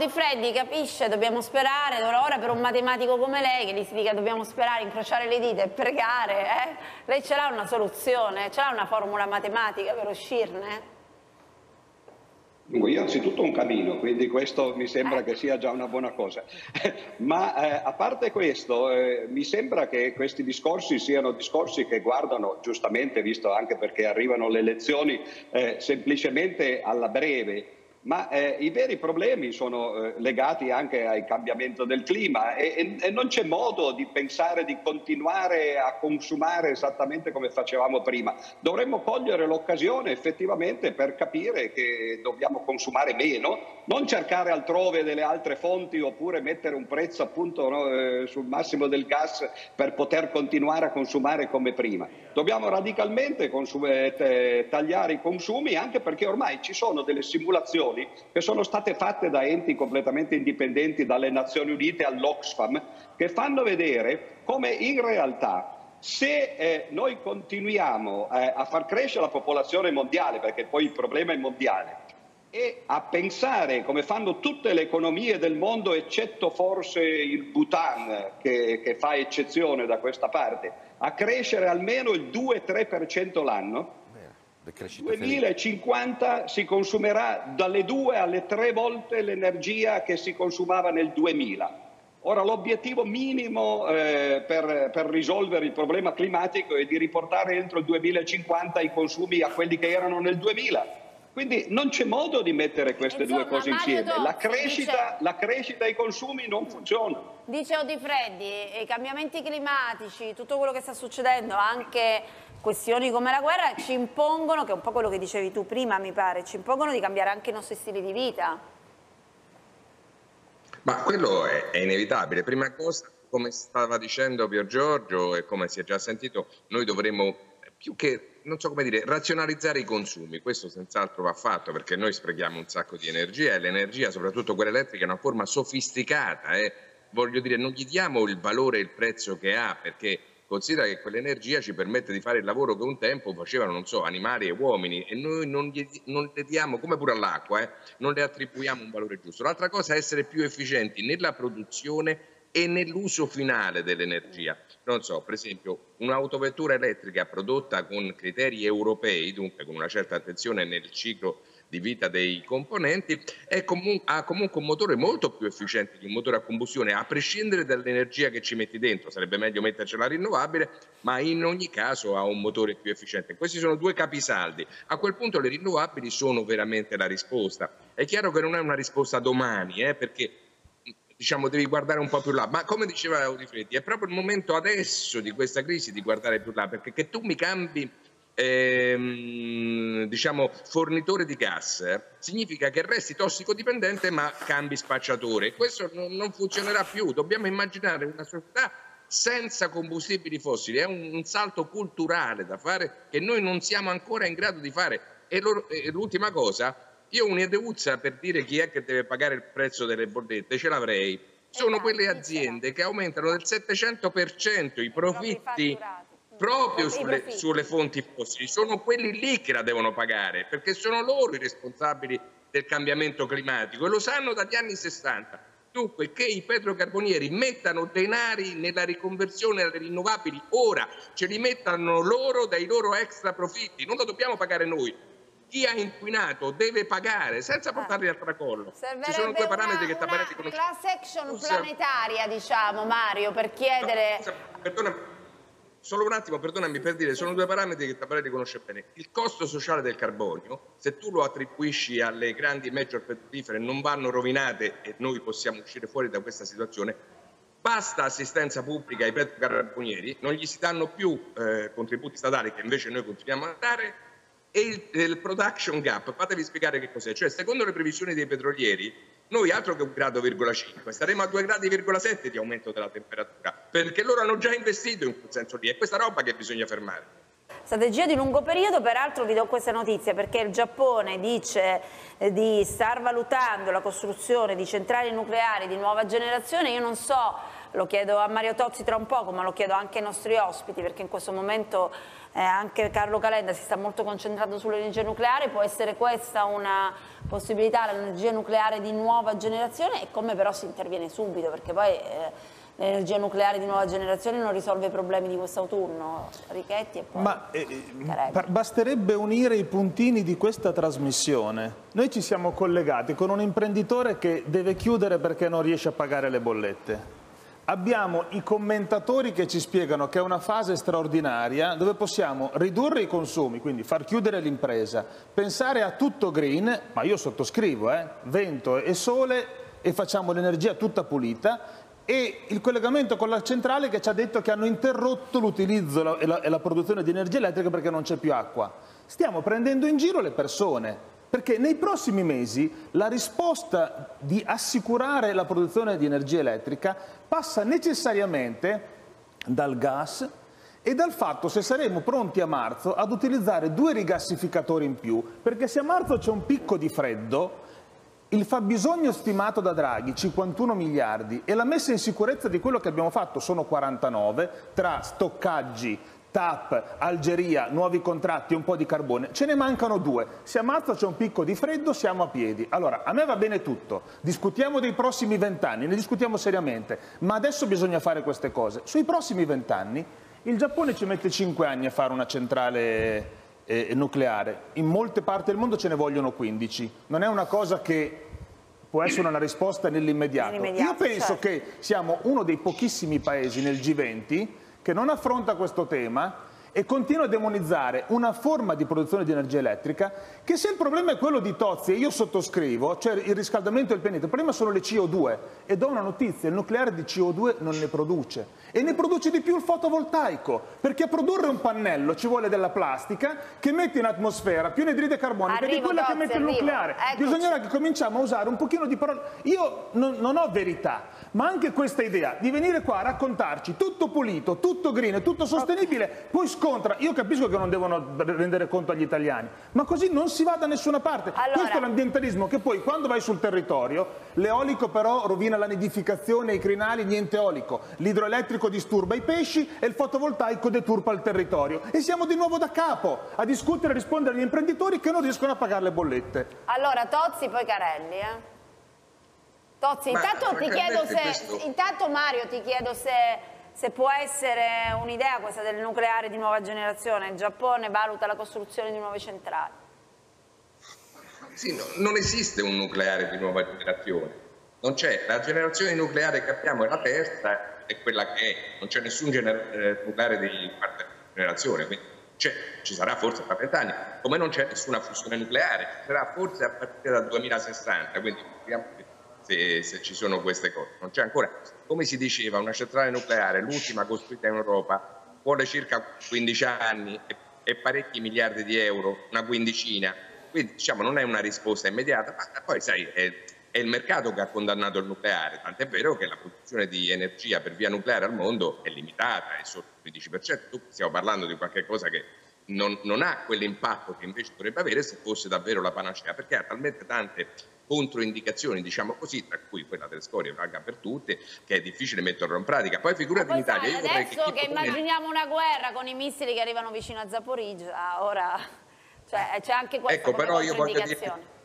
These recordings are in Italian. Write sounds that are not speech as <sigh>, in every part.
Di Freddi capisce, dobbiamo sperare, ora per un matematico come lei che gli si dica dobbiamo sperare, incrociare le dita e pregare, eh? lei ce l'ha una soluzione, ce l'ha una formula matematica per uscirne? Io anzitutto un cammino, quindi questo mi sembra che sia già una buona cosa. <laughs> Ma eh, a parte questo, eh, mi sembra che questi discorsi siano discorsi che guardano, giustamente, visto anche perché arrivano le elezioni, eh, semplicemente alla breve ma eh, i veri problemi sono eh, legati anche al cambiamento del clima e, e, e non c'è modo di pensare di continuare a consumare esattamente come facevamo prima. Dovremmo cogliere l'occasione effettivamente per capire che dobbiamo consumare meno, non cercare altrove delle altre fonti oppure mettere un prezzo appunto no, eh, sul massimo del gas per poter continuare a consumare come prima. Dobbiamo radicalmente eh, tagliare i consumi anche perché ormai ci sono delle simulazioni simulazioni che sono state fatte da enti completamente indipendenti dalle Nazioni Unite all'Oxfam che fanno vedere come in realtà se eh, noi continuiamo eh, a far crescere la popolazione mondiale, perché poi il problema è mondiale, e a pensare come fanno tutte le economie del mondo, eccetto forse il Bhutan che, che fa eccezione da questa parte, a crescere almeno il 2-3% l'anno, 2050 si consumerà dalle due alle tre volte l'energia che si consumava nel 2000. Ora l'obiettivo minimo eh, per, per, risolvere il problema climatico è di riportare entro il 2050 i consumi a quelli che erano nel 2000. Quindi non c'è modo di mettere queste Insomma, due cose insieme. Dozzi, la, crescita, dice, la crescita e i consumi non funzionano. Dice Odi Freddi, i cambiamenti climatici, tutto quello che sta succedendo, anche questioni come la guerra ci impongono, che è un po' quello che dicevi tu prima mi pare, ci impongono di cambiare anche i nostri stili di vita. Ma quello è, è inevitabile. Prima cosa, come stava dicendo Pier Giorgio e come si è già sentito, noi dovremmo più che, non so come dire, razionalizzare i consumi. Questo senz'altro va fatto perché noi sprechiamo un sacco di energia e l'energia, soprattutto quella elettrica, è una forma sofisticata. Eh. Voglio dire, non gli diamo il valore e il prezzo che ha perché considera che quell'energia ci permette di fare il lavoro che un tempo facevano, non so, animali e uomini e noi non, gli, non le diamo, come pure all'acqua, eh, non le attribuiamo un valore giusto. L'altra cosa è essere più efficienti nella produzione e nell'uso finale dell'energia. Non so, per esempio, un'autovettura elettrica prodotta con criteri europei, dunque con una certa attenzione nel ciclo di vita dei componenti, comun ha comunque un motore molto più efficiente di un motore a combustione, a prescindere dall'energia che ci metti dentro, sarebbe meglio mettercela rinnovabile, ma in ogni caso ha un motore più efficiente. Questi sono due capisaldi. A quel punto le rinnovabili sono veramente la risposta. È chiaro che non è una risposta domani, eh, perché diciamo, devi guardare un po' più là. Ma come diceva Audifreddi, è proprio il momento adesso di questa crisi di guardare più là, perché che tu mi cambi ehm, diciamo, fornitore di gas, significa che resti tossicodipendente ma cambi spacciatore. Questo non, non funzionerà più. Dobbiamo immaginare una società senza combustibili fossili. È un, un, salto culturale da fare che noi non siamo ancora in grado di fare. E l'ultima cosa, io un'ideuzza per dire chi è che deve pagare il prezzo delle bollette, ce l'avrei. Sono esatto, quelle aziende che aumentano del 700% i profitti proprio sulle, sulle, fonti fossili, sono quelli lì che la devono pagare, perché sono loro i responsabili del cambiamento climatico e lo sanno dagli anni 60. Dunque che i petrocarbonieri mettano denari nella riconversione alle rinnovabili ora, ce li mettano loro dai loro extra profitti, non lo dobbiamo pagare noi. Chi ha inquinato deve pagare senza portarli al tracollo. Ci sono due parametri una, che Taparetti conosce. Class action planetaria, diciamo, Mario, per chiedere... No, perdona, Solo un attimo, perdonami per dire, sono due parametri che Tabarelli conosce bene. Il costo sociale del carbonio, se tu lo attribuisci alle grandi major petrolifere, non vanno rovinate e noi possiamo uscire fuori da questa situazione, basta assistenza pubblica ai petrocarbonieri, non gli si danno più eh, contributi statali che invece noi continuiamo a dare e il, il production gap, fatevi spiegare che cos'è, cioè secondo le previsioni dei petrolieri noi altro che un grado, 5, staremo a 2 gradi,7 di aumento della temperatura, perché loro hanno già investito in quel senso lì, è questa roba che bisogna fermare. Strategia di lungo periodo, peraltro vi do questa notizia perché il Giappone dice eh, di star valutando la costruzione di centrali nucleari di nuova generazione, io non so lo chiedo a Mario Tozzi tra un poco, ma lo chiedo anche ai nostri ospiti, perché in questo momento eh, anche Carlo Calenda si sta molto concentrando sull'energia nucleare, può essere questa una possibilità, l'energia nucleare di nuova generazione e come però si interviene subito, perché poi... Eh, l'energia nucleare di nuova generazione non risolve i problemi di quest'autunno, Richetti e poi Ma eh, basterebbe unire i puntini di questa trasmissione. Noi ci siamo collegati con un imprenditore che deve chiudere perché non riesce a pagare le bollette. Abbiamo i commentatori che ci spiegano che è una fase straordinaria dove possiamo ridurre i consumi, quindi far chiudere l'impresa, pensare a tutto green, ma io sottoscrivo, eh, vento e sole e facciamo l'energia tutta pulita, e il collegamento con la centrale che ci ha detto che hanno interrotto l'utilizzo e, e la, produzione di energia elettrica perché non c'è più acqua. Stiamo prendendo in giro le persone, perché nei prossimi mesi la risposta di assicurare la produzione di energia elettrica passa necessariamente dal gas e dal fatto se saremo pronti a marzo ad utilizzare due rigassificatori in più, perché se a marzo c'è un picco di freddo, il fabbisogno stimato da Draghi, 51 miliardi, e la messa in sicurezza di quello che abbiamo fatto sono 49, tra stoccaggi, TAP, Algeria, nuovi contratti un po' di carbone, ce ne mancano due. Se a marzo c'è un picco di freddo siamo a piedi. Allora, a me va bene tutto, discutiamo dei prossimi vent'anni, ne discutiamo seriamente, ma adesso bisogna fare queste cose. Sui prossimi vent'anni il Giappone ci mette 5 anni a fare una centrale eh, nucleare. In molte parti del mondo ce ne vogliono 15. Non è una cosa che può essere una risposta nell'immediato. Io penso certo. che siamo uno dei pochissimi paesi nel G20 che non affronta questo tema e continua a demonizzare una forma di produzione di energia elettrica che se il problema è quello di Tozzi e io sottoscrivo, cioè il riscaldamento del pianeta, il problema sono le CO2 e do una notizia, il nucleare di CO2 non ne produce e ne produce di più il fotovoltaico perché a produrre un pannello ci vuole della plastica che mette in atmosfera più anidride carbonica arrivo, di quella Tozzi, che mette arrivo. il nucleare. Eccoci. Bisognerà che cominciamo a usare un pochino di parole. Io non, non ho verità, ma anche questa idea di venire qua a raccontarci tutto pulito, tutto green, tutto sostenibile, poi scontra. Io capisco che non devono rendere conto agli italiani, ma così non si va da nessuna parte. Allora... Questo è l'ambientalismo che poi quando vai sul territorio, l'eolico però rovina la nidificazione, i crinali, niente eolico. L'idroelettrico disturba i pesci e il fotovoltaico deturpa il territorio. E siamo di nuovo da capo a discutere e rispondere agli imprenditori che non riescono a pagare le bollette. Allora, Tozzi poi Carelli, eh? Tozzi, intanto, ti chiedo se, intanto Mario ti chiedo se, se può essere un'idea questa del nucleare di nuova generazione. Il Giappone valuta la costruzione di nuove centrali. Sì, no, non esiste un nucleare di nuova generazione. Non c'è. La generazione nucleare che abbiamo è la terza, è quella che è. Non c'è nessun gener- eh, nucleare di quarta generazione. Quindi ci sarà forse tra vent'anni, come non c'è nessuna fusione nucleare. Ci sarà forse a partire dal 2060. Quindi se, se ci sono queste cose. Non c'è ancora. Come si diceva, una centrale nucleare, l'ultima costruita in Europa, vuole circa 15 anni e, e parecchi miliardi di euro, una quindicina. Quindi diciamo non è una risposta immediata, ma poi sai, è, è il mercato che ha condannato il nucleare, tant'è vero che la produzione di energia per via nucleare al mondo è limitata, è sotto il 15%. Tu stiamo parlando di qualcosa che non, non ha quell'impatto che invece dovrebbe avere se fosse davvero la panacea, perché ha talmente tante controindicazioni, diciamo così, tra cui quella delle scorie valga per tutte, che è difficile metterlo in pratica. Poi figurati in Italia. Sai, adesso che, che immaginiamo una guerra con i missili che arrivano vicino a Zaporizia, ora cioè, c'è anche questa ecco, però io voglio dire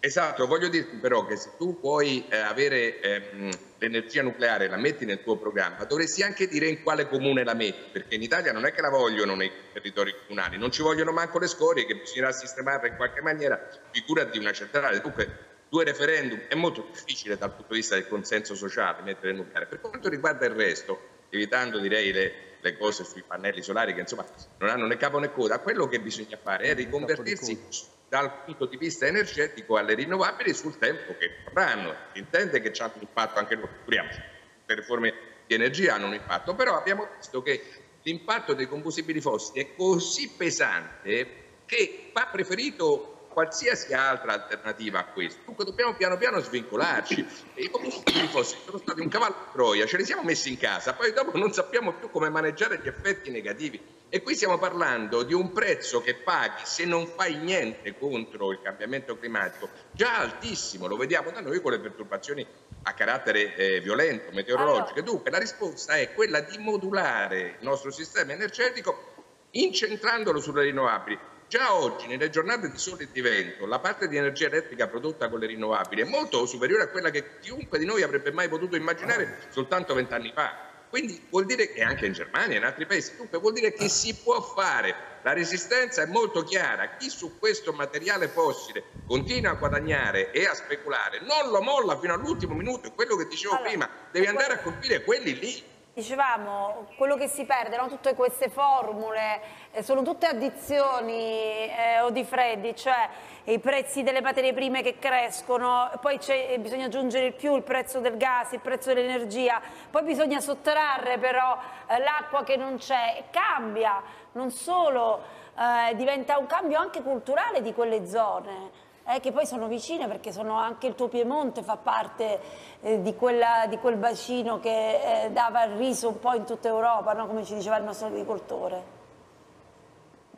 Esatto, voglio dirti però che se tu puoi eh, avere ehm, l'energia nucleare, la metti nel tuo programma, dovresti anche dire in quale comune la metti, perché in Italia non è che la vogliono nei territori comunali, non ci vogliono manco le scorie che bisognerà sistemarle in qualche maniera, figurati una centrale. Dunque, due referendum è molto difficile dal punto di vista del consenso sociale mettere il nucleare. Per quanto riguarda il resto, evitando direi le, le cose sui pannelli solari che insomma non hanno né capo né coda, quello che bisogna fare è riconvertirsi dal punto di vista energetico alle rinnovabili sul tempo che vorranno. Si intende che c'è un impatto anche noi, figuriamoci, le riforme di energia hanno un impatto, però abbiamo visto che l'impatto dei combustibili fossili è così pesante che va preferito qualsiasi altra alternativa a questo. Dunque dobbiamo piano piano svincolarci. I combustibili fossili sono stati un cavallo di Troia, ce li siamo messi in casa, poi dopo non sappiamo più come maneggiare gli effetti negativi E qui stiamo parlando di un prezzo che paghi se non fai niente contro il cambiamento climatico, già altissimo, lo vediamo da noi con le perturbazioni a carattere eh, violento, meteorologico. Allora. Dunque la risposta è quella di modulare il nostro sistema energetico incentrandolo sulle rinnovabili. Già oggi, nelle giornate di sole e di vento, la parte di energia elettrica prodotta con le rinnovabili è molto superiore a quella che chiunque di noi avrebbe mai potuto immaginare soltanto vent'anni fa. Quindi vuol dire che anche in Germania e in altri paesi, dunque vuol dire che si può fare. La resistenza è molto chiara. Chi su questo materiale fossile continua a guadagnare e a speculare, non lo molla fino all'ultimo minuto. È quello che dicevo allora, prima, devi andare a colpire quelli lì dicevamo, quello che si perde, no? tutte queste formule, eh, sono tutte addizioni eh, o di freddi, cioè i prezzi delle materie prime che crescono, poi bisogna aggiungere il più il prezzo del gas, il prezzo dell'energia, poi bisogna sottrarre però eh, l'acqua che non c'è e cambia, non solo, eh, diventa un cambio anche culturale di quelle zone eh, che poi sono vicine perché sono anche il tuo Piemonte fa parte eh, di, quella, di, quel bacino che eh, dava il riso un po' in tutta Europa, no? come ci diceva il nostro agricoltore.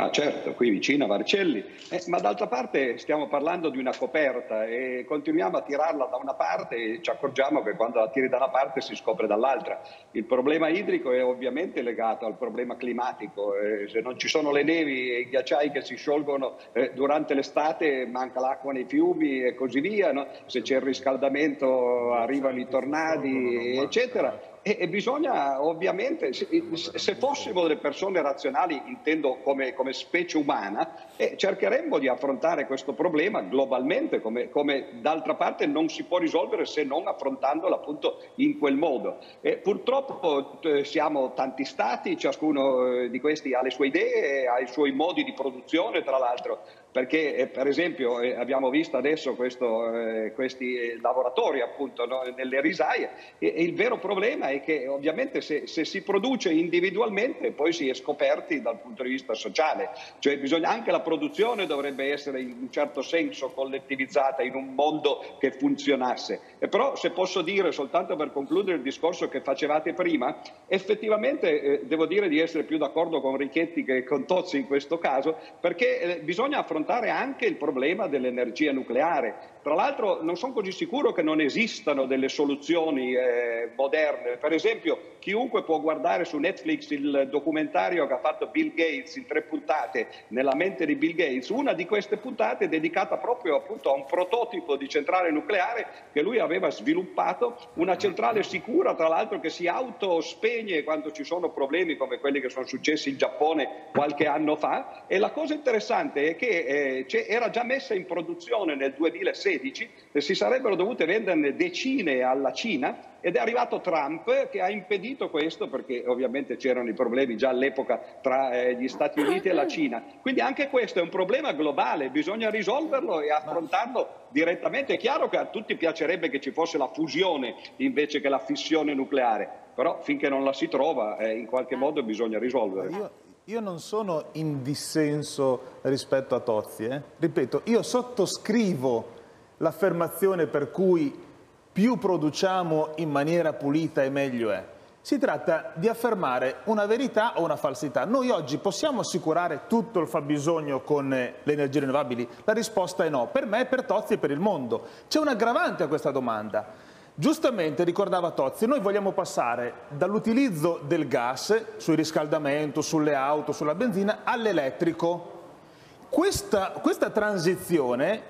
Ah certo, qui vicino a Varcelli, eh, ma d'altra parte stiamo parlando di una coperta e continuiamo a tirarla da una parte e ci accorgiamo che quando la tiri da una parte si scopre dall'altra. Il problema idrico è ovviamente legato al problema climatico, eh, se non ci sono le nevi e i ghiacciai che si sciolgono eh, durante l'estate manca l'acqua nei fiumi e così via, no? se c'è il riscaldamento arrivano i tornadi eccetera e, e bisogna ovviamente, se, se, fossimo delle persone razionali, intendo come, come specie umana, eh, cercheremmo di affrontare questo problema globalmente, come, come d'altra parte non si può risolvere se non affrontandolo appunto in quel modo. Eh, purtroppo eh, siamo tanti stati, ciascuno eh, di questi ha le sue idee, ha i suoi modi di produzione, tra l'altro perché eh, per esempio eh, abbiamo visto adesso questo, eh, questi eh, lavoratori appunto no, nelle risaie e, e, il vero problema è che ovviamente se, se, si produce individualmente poi si è scoperti dal punto di vista sociale, cioè bisogna, anche la produzione dovrebbe essere in un certo senso collettivizzata in un mondo che funzionasse. E però se posso dire soltanto per concludere il discorso che facevate prima, effettivamente eh, devo dire di essere più d'accordo con Richetti che con Tozzi in questo caso, perché eh, bisogna affrontare affrontare anche il problema dell'energia nucleare. Tra l'altro non sono così sicuro che non esistano delle soluzioni eh, moderne. Per esempio, chiunque può guardare su Netflix il documentario che ha fatto Bill Gates in tre puntate nella mente di Bill Gates. Una di queste puntate è dedicata proprio appunto, a un prototipo di centrale nucleare che lui aveva sviluppato, una centrale sicura, tra l'altro che si autospegne quando ci sono problemi come quelli che sono successi in Giappone qualche anno fa. E la cosa interessante è che eh, era già messa in produzione nel 2016 e si sarebbero dovute venderne decine alla Cina ed è arrivato Trump che ha impedito questo perché ovviamente c'erano i problemi già all'epoca tra eh, gli Stati Uniti e la <laughs> Cina. Quindi anche questo è un problema globale, bisogna risolverlo e affrontarlo direttamente. È chiaro che a tutti piacerebbe che ci fosse la fusione invece che la fissione nucleare, però finché non la si trova eh, in qualche modo bisogna risolverlo. Io non sono in dissenso rispetto a Tozzi, eh? ripeto, io sottoscrivo l'affermazione per cui più produciamo in maniera pulita e meglio è. Si tratta di affermare una verità o una falsità. Noi oggi possiamo assicurare tutto il fabbisogno con le energie rinnovabili? La risposta è no, per me, per Tozzi e per il mondo. C'è un aggravante a questa domanda. Giustamente ricordava Tozzi, noi vogliamo passare dall'utilizzo del gas sul riscaldamento, sulle auto, sulla benzina, all'elettrico. Questa, questa transizione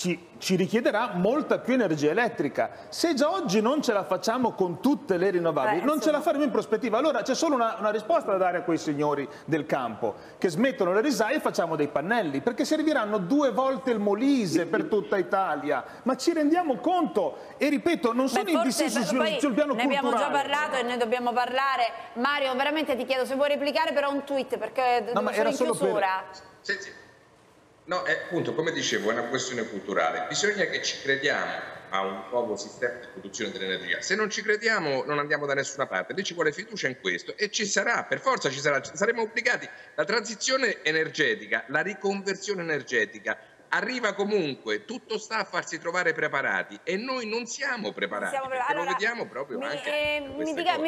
ci, ci, richiederà molta più energia elettrica. Se già oggi non ce la facciamo con tutte le rinnovabili, Beh, non ce la faremo in prospettiva. Allora c'è solo una, una, risposta da dare a quei signori del campo, che smettono le risaie e facciamo dei pannelli, perché serviranno due volte il Molise per tutta Italia. Ma ci rendiamo conto? E ripeto, non sono indecisi sul, sul piano ne culturale. Ne abbiamo già parlato e ne dobbiamo parlare. Mario, veramente ti chiedo se vuoi replicare però un tweet, perché no, sono in chiusura. Per... Sì. No, è appunto, come dicevo, è una questione culturale. Bisogna che ci crediamo a un nuovo sistema di produzione dell'energia. Se non ci crediamo non andiamo da nessuna parte, lì ci vuole fiducia in questo e ci sarà, per forza ci sarà, saremo obbligati. La transizione energetica, la riconversione energetica arriva comunque, tutto sta a farsi trovare preparati e noi non siamo preparati, non siamo preparati. Allora, lo vediamo proprio mi, anche eh, mi, dica,